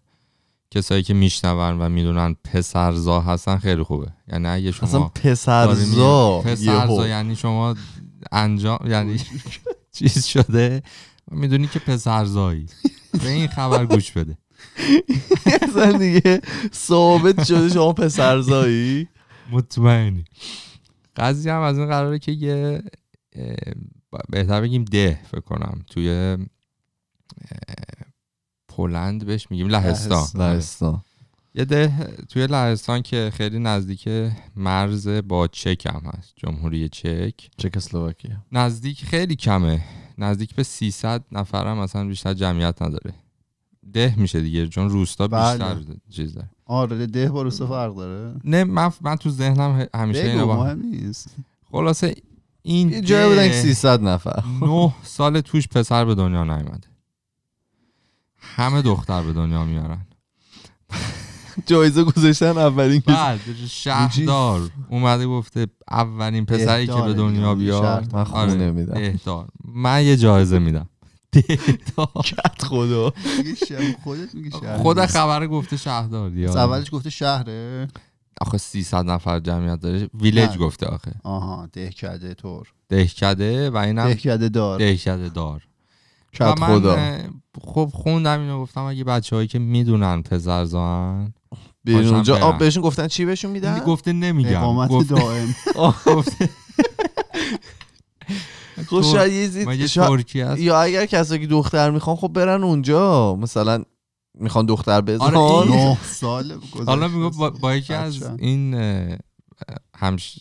کسایی که میشنون و می‌دونن پسرزا هستن خیلی خوبه. یعنی اگه شما اصلا پسرزا؟ پسرزا. یعنی شما انجام یعنی *laughs* چیز شده؟ می‌دونی که پسرزایی. به این خبر گوش بده. اصلا دیگه ثابت شده شما پسرزایی. مطمئنی. قضیه هم از این قراره که یه بهتر بگیم ده فکر کنم توی پولند بهش میگیم لهستان. لهستان. یه ده توی لهستان که خیلی نزدیک مرز با چک هم هست جمهوری چک. چکسلواکیه نزدیک خیلی کمه. نزدیک به 300 نفر هم مثلا بیشتر جمعیت نداره. ده میشه دیگه چون روستا بله. بیشتر چیز داره. آره ده با روستا فرق داره. نه من, من تو ذهنم همیشه اینو بگو با مهم نیست. خلاصه این یه جای بودن که ده 300 نفر. نه سال توش پسر به دنیا نیومده. همه دختر به دنیا میارن. جایزه گذاشتن اولین بعد شهردار اومده گفته اولین پسری که به دنیا دیگه، بیاد. من آره، خونه میدم. اهدار من یه جایزه میدم. کت خدا. میگه شهر خودت میگه شهر. خود. خبر گفته شهردار اولش گفته شهره. آخه 300 نفر جمعیت داره. ویلج. گفته آخه. آها دهکده طور. دهکده و اینم دهکده دار. دهکده دار. کت خدا. خب خوندم اینو گفتم اگه بچه هایی که می‌دونن پسرزان باشم اونجا. آب بهشون گفتن چی بهشون میدن؟ گفته نمیگم. اقامت دائم. *laughs* گفته *laughs* خب شاید یا اگر کسایی که دختر می‌خوان خب برن اونجا. مثلا می‌خوان دختر بزنن. آره، این- نه سال حالا می‌گفت با, با یکی از. این همش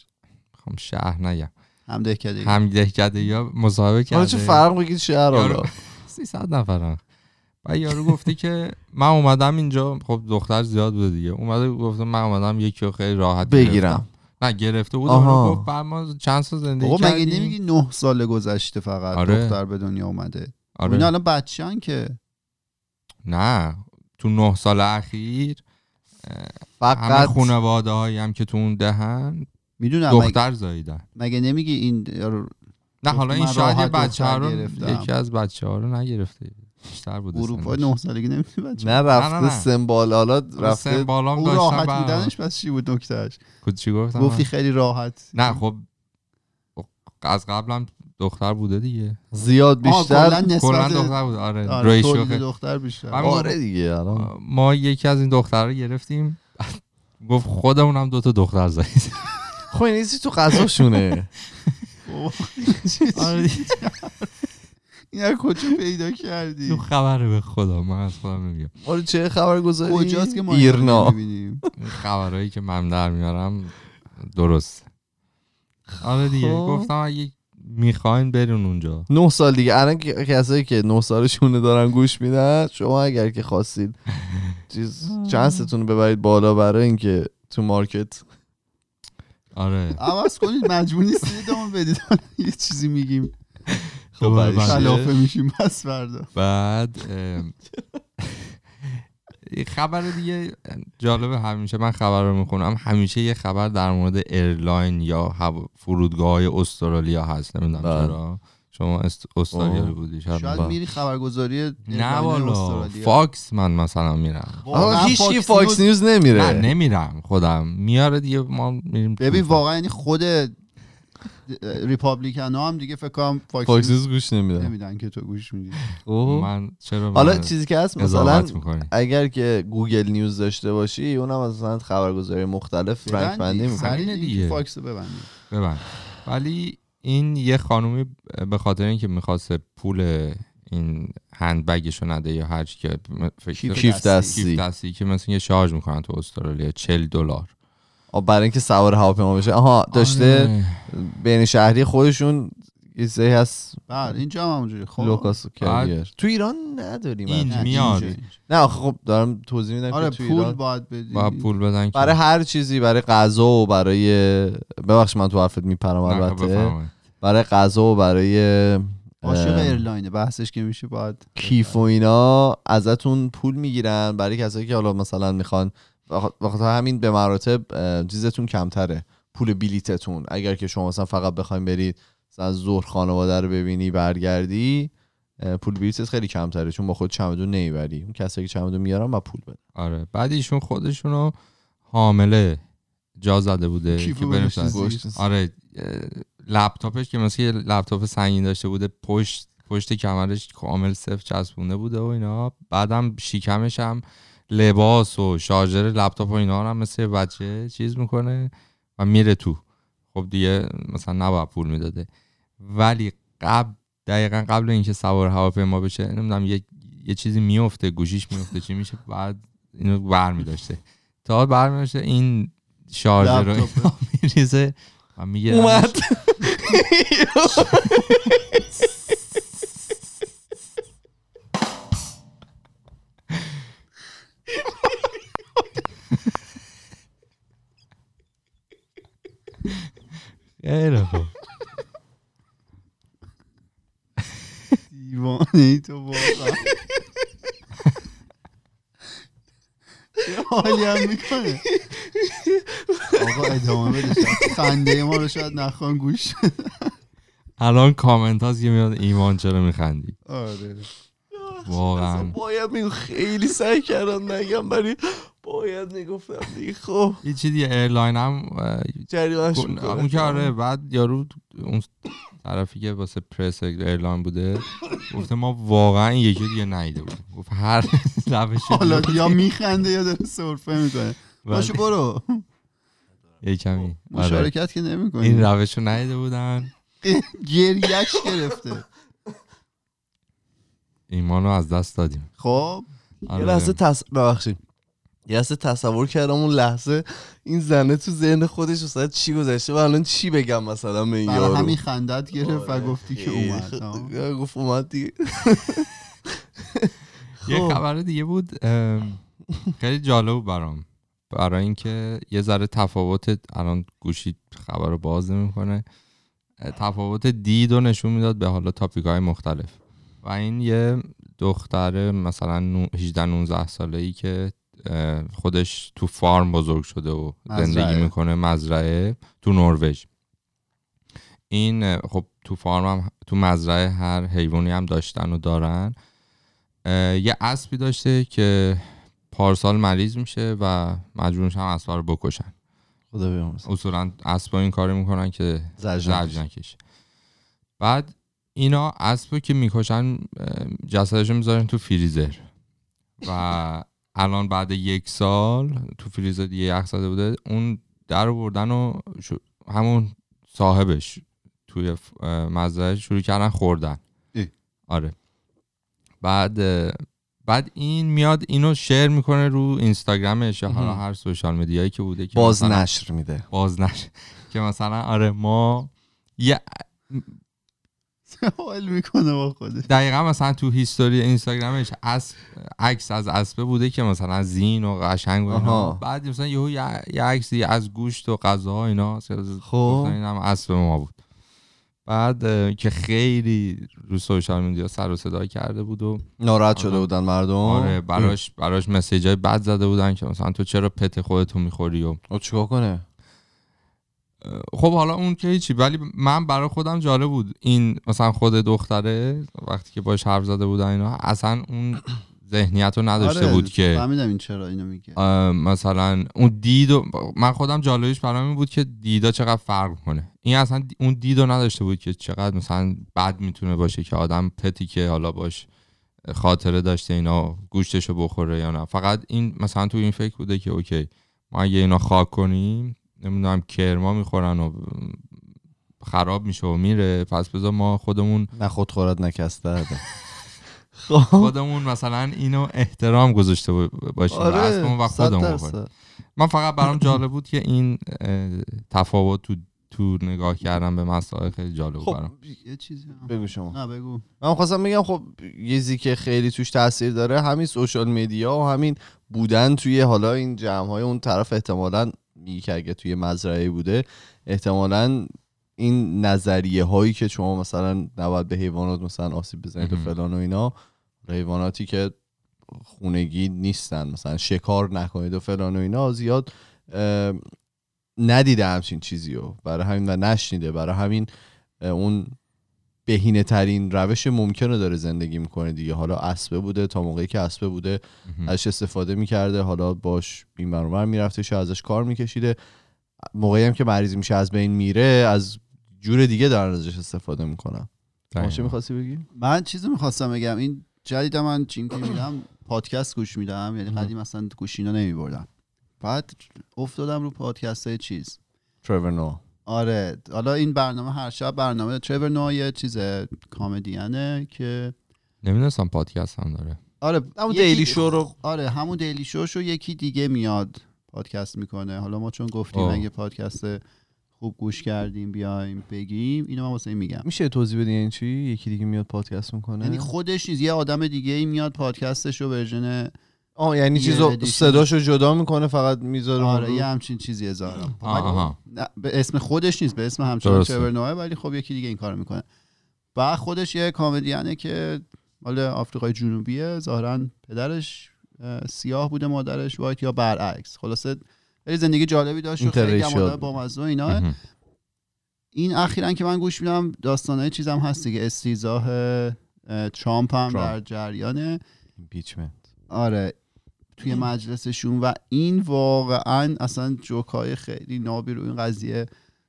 می‌خوام شهر نگم هم دهکده هم دهکده یا مصاحبه کرده حالا چه فرق بگید شهر حالا؟ *laughs* 300 نفرن. و یارو گفته که من اومدم اینجا خب دختر زیاد بوده دیگه اومده گفته من اومدم یکی رو خیلی راحت بگیرم گرفتم. نه گرفته بود آها. گفت ما چند سال زندگی بابا مگه کردیم نمیگی نه سال گذشته فقط آره. دختر به دنیا اومده آره. اینا الان بچه‌ان که نه تو نه سال اخیر همه فقط خانواده هایی هم که تو اون دهن می‌دونم مگه, دختر زاییدن مگه نمیگی این نه حالا این شاید بچه ها رو. یکی از بچه ها رو نگرفته بیشتر بوده اروپا سنش. نه سالگی نمی‌تونه بچه نه رفته. سمبال حالا حالا رفته سمبالام اون داشتن راحت بودنش پس چی بود نکتهش کد- چی گفتم؟ گفتی؟ خیلی راحت. نه خب از قبلم دختر بوده دیگه. زیاد بیشتر؟ کلاً دختر بوده آره, آره، خیلی- دختر بیشتر. آره دیگه الان. ما یکی از این دختر رو گرفتیم. گفت خودمونم دو تا دختر زایید خب این چیزی تو غذاشونه. *laughs* آره. دیگه. این کجا پیدا کردی؟ تو خبره به خدا من از خودم نمیگم. آره چه خبر گذاری کجاست که ما ایرنا. می‌بینیم؟ خبرهایی که من در میارم درست آره دیگه خب. گفتم اگه می‌خواین برون اونجا. نه سال دیگه. الان که- کسایی که نه سالشونه دارن گوش میدن شما اگر که خواستید چیز *laughs* چانستون رو ببرید بالا برای اینکه تو مارکت. آره. عوض کنید مجبور نیستید ادامه بدید. یه چیزی میگیم. خب. خلافه میشیم پس فردا بعد *laughs* خبر دیگه جالبه همیشه من خبر رو می‌خونم همیشه یه خبر در مورد airline یا هوا- فرودگاه های استرالیا هست نمی‌دونم بله. چرا شما است- استرالیایی آه. بودی شاید شاید. میری خبرگزاری نه والا استرالیا. Fox من مثلا میرم آقا هیچ کی Fox Fox News- News نمیره نه نمیرم خودم میاره دیگه ما میریم ببین. واقعا یعنی خود Republican ها هم دیگه فکر کنم Fox Fox News گوش نمیده نمیدن که تو گوش میدی. من چرا حالا چیزی که هست مثلا اگر که Google News داشته باشی اونم مثلا خبرگزاری مختلف رنگ بندی. می‌کنه. دیگه. Fox رو ببندی. ببند. ولی این یه خانومی به خاطر اینکه می‌خواست پول این handbag ش رو نده یا هر چی که فکر کیف دستی. کیف دستی که مثلا یه شارژ می‌کنن تو استرالیا 40 دلار. برای اینکه سوار هواپیما بشه. آها داشته آره. بین شهری خودشون یه سری هست بله اینجا هم همونجوری. خب. low-cost carrier تو ایران نداریم این نه، میاد. نه خب دارم توضیح میدم آره که تو پول ایران باید بدی. باید پول بدن برای هر چیزی برای غذا و برای ببخش من تو حرفت میپرم البته. برای غذا و برای عاشق airline ه بحثش که میشه باید کیف و اینا ازتون پول می‌گیرن. برای کسایی که حالا مثلا می‌خوان بخاطر همین به مراتب چیزتون کمتره. پول بلیتتون. اگر که شما مثلا فقط بخواین برید مثلا ظهر خانواده رو ببینی برگردی پول بلیتت خیلی کمتره. چون با خود چمدون نمی‌بری. اون کسایی که چمدون میارن با پول بده آره. بعد ایشون خودشونو حامله جا زده بوده که بریم. آره لپتاپش که مثلا لپتاپ سنگین داشته بوده پشت پشت کمرش کامل صفر چسبونده بوده و اینا. بعدم شیکمش هم لباس و شارژر لپتاپ و اینا رو هم مثل بچه چیز می‌کنه و میره تو. خب دیگه مثلا نباید پول می‌داده. ولی قبل دقیقا قبل اینکه سوار هواپیما بشه نمی‌دونم یه یه چیزی میفته گوشیش میفته چی میشه بعد اینو بر میداشته. تا بر میداشته این شارژر رو میریزه و میگه اومد. *laughs* خیلی خوب دیوانه ای تو واقعا چه حالی هم می‌کنه آقا ادامه بده خنده ما رو شاید نخوان گوش الان کامنت هاست که میاد ایمان چرا میخندی آره واقعا باید میگو خیلی سعی کردم نگم ولی باید می‌گفتم دیگه خب. یه چیزی دیگه ایرلاین هم جریانش اون اون که آره بعد یارو اون طرفی که واسه پرس ایرلاین بوده گفته ما واقعا این یکی دیگه نیده بود گفت هر *laughs* روش حالا یا میخنده یا داره سرفه می‌کنه بله. باشو برو. یه کمی. آره. مشارکت که این نمی‌کنی. روش رو نیده بودن. گریش گرفته. ایمان رو از دست دادیم. خب. یه آره. لحظه تص... ببخشید. یه تصور کردم اون لحظه این زنه تو ذهن خودش مثلا چی گذشته و الان چی بگم مثلا به این برای یارو؟ همین خندت گرفت و آره، گفتی که اومد. گفت اومد دیگه. یه خب. خبر دیگه بود خیلی جالب برام. برای اینکه یه ذره تفاوت الان گوشی خبر رو باز نمی‌کنه. تفاوت دید و نشون می‌داد به حالا تاپیک های مختلف. و این یه دختر مثلا نو- 18 19 ساله ای که خودش تو فارم بزرگ شده و مزرعه. زندگی می‌کنه مزرعه تو نروژ. این خب تو فارم هم تو مزرعه هر حیوانی هم داشتن و دارن. یه اسبی داشته که پارسال مریض میشه و مجبور میشن اسب رو بکشن. خدا بیامرز اصولا اسبا این کارو می‌کنن که زجر نکشه بعد اینا اسبو که می‌کشن اه، جسدشو می‌ذارن تو فریزر. و الان بعد یک سال تو فریزر دیگه یخ زده بوده اون در بردن و همون صاحبش توی مزرعه شروع کردن خوردن اه. آره بعد بعد این میاد اینو شیر می‌کنه رو اینستاگرامش یا حالا. هر سوشال مدیایی که بوده که باز نشر میده باز نشه *laughs* که مثلا آره ما یه حال می‌کنه با خودش. دقیقا مثلا تو هیستوری اینستاگرامش از عکس از اسبه بوده که مثلا زین و قشنگ و اینا. بعد مثلا یهو یه عکسی از گوشت و غذا اینا. خب. این هم اسب ما بود. بعد که خیلی رو سوشال میدیا سر و صدا کرده بود و ناراحت شده آره. بودن مردم. آره براش براش مسیج های بد زده بودن که مثلا تو چرا پت خودتو می‌خوری و او چیکار کنه؟ خب حالا اون که هیچی ولی من برای خودم جالب بود. این مثلا خود دختره وقتی که باش حرف زده بودن اینا اصلا اون ذهنیت رو نداشته آره، بود که فهمیدم این چرا اینو میگه. مثلا اون دید و من خودم جالبش برام این بود که دیدا چقدر فرق کنه این اصلا اون دید رو نداشته بود که چقدر مثلا بد می‌تونه باشه که آدم پتی که حالا باش خاطره داشته اینا گوشتشو بخوره یا نه. فقط این مثلا تو این فکر بوده که اوکی ما اگه اینا خاک کنیم نمی‌دونم کرما می‌خورن و خراب میشه و میره. پس بذار ما خودمون نه خود خورد نکسته *laughs* خودمون مثلا اینو احترام گذاشته باشیم. آره، و خودمون بخوریم. من فقط برام جالب بود که این تفاوت تو تو نگاه کردم به مسائل خیلی جالب بود خب برام. یه چیزی هم. بگو شما. نه بگو. من خواستم بگم خب یه که خیلی توش تاثیر داره. همین سوشال مدیا و همین بودن توی حالا این جمع های اون طرف احتمالا میگی که اگه توی مزرعه بوده احتمالا این نظریه هایی که شما مثلا نباید به حیوانات مثلا آسیب بزنید و. فلان و اینا حیواناتی که خونگی نیستن مثلا شکار نکنید و فلان و اینا زیاد ندیده همچین چیزی رو برای همین و نشنیده برای همین اون بهینه ترین روش ممکنه داره زندگی می‌کنه دیگه. حالا اسبه بوده تا موقعی که اسبه بوده. ازش استفاده می‌کرده. حالا باش این برابر می‌رفته شه ازش کار میکشیده. موقعی هم که مریض میشه از بین میره از جور دیگه دارن ازش استفاده می‌کنن. چه دقیقاً. می‌خواستی بگی؟ من چیزی می‌خواستم بگم. این جدید من چیم که میدم پادکست گوش میدم. یعنی. قدیم اصلا گوشینا نمیبردم بعد افتادم رو پادکست های چیز. ترور نو آره. حالا این برنامه هر شب برنامه ترور نو یه چیز comedian ه که نمی‌دونستم پادکست هم داره. آره همون Daily Show رو آره همون Daily Show شو یکی دیگه میاد پادکست می‌کنه. حالا ما چون گفتیم آه. اگه پادکست خوب گوش کردیم بیایم بگیم اینو من واسه این میگم. میشه توضیح بدی این چی؟ یکی دیگه میاد پادکست می‌کنه؟ یعنی خودش نیست یه آدم دیگه ای میاد پادکستش رو version آه یعنی چیزو. صداشو جدا می‌کنه فقط می‌ذاره آره یه. همچین چیزی نه به اسم خودش نیست به اسم همچنان درسته. ترور ولی خب یکی دیگه این کارو می‌کنه. و خودش یه کامدیانه که مال آفریقای جنوبیه ظاهرا پدرش اه، سیاه بوده مادرش وایت یا برعکس. خلاصه خیلی زندگی جالبی داشت و خیلی با مزه اینا. این اخیرا که من گوش میدم داستانه چیزم هست دیگه. استیزاه اه، ترامپ هم. در جریانه. آره. توی مجلسشون و این واقعا اصلا جوکای خیلی نابی رو این قضیه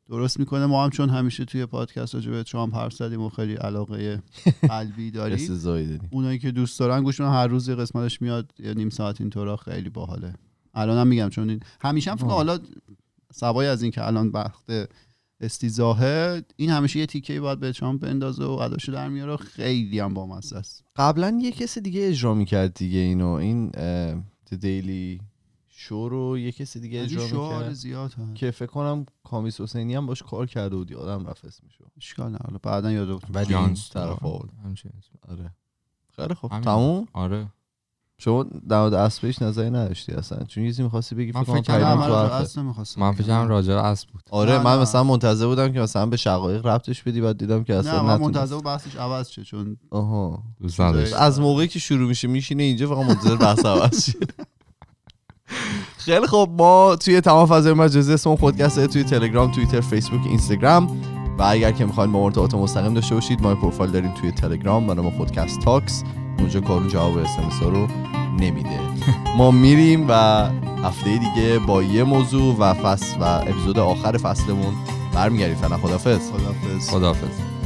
درست می‌کنه. ما هم چون همیشه توی پادکست راجع به ترامپ حرف زدیم و خیلی علاقه *laughs* قلبی داریم اونایی که دوست دارن گوش هر روز یه قسمتش میاد یه نیم ساعت اینطورا خیلی باحاله. الانم میگم چون این همیشه هم. حالا سوای از این که الان وقت استیزاهه این همیشه یه تیکه باید به ترامپ بندازه و اداشو در میاره. خیلی هم بامزه است. قبلا یه کسی دیگه اجرا می‌کرد دیگه اینو. این دیلی شو رو یه کسی دیگه اجرا می‌کرد زیاد هست. که فکر کنم کامیس حسینی هم باش کار کرده بود یادم رفت اسمشو. اشکال نه حالا بعدا یاد ولی این طرف آورد. آره. خیلی خب. تموم؟ آره. شما در مورد اسبش نظری نداشتی اصلا چون یه چیزی می‌خواستی بگی من فکر کنم پیام من تو. اصلا نمی‌خواستم من. فکرم راجع به اسب بود آره نه، من نه. مثلا منتظر بودم که مثلا به شقایق ربطش بدی بعد دیدم که اصلا نه من. منتظر بود بحثش عوض شه چون آها دوست نداشت از موقعی که شروع میشه میشینه اینجا فقط منتظر بحث عوض شه. خیلی خب ما توی تمام فضای مجازی اسم اون پادکست توی تلگرام توییتر فیسبوک اینستاگرام و اگر که می‌خواین با ما ارتباط مستقیم داشته باشید ما پروفایل داریم توی تلگرام به نام پادکست تاکس اونجا کارون جواب اس رو نمیده. ما میریم و هفته دیگه با یه موضوع و فصل و اپیزود آخر فصلمون برمیگردیم. فعلا خدافظ خدافظ خداحافظ.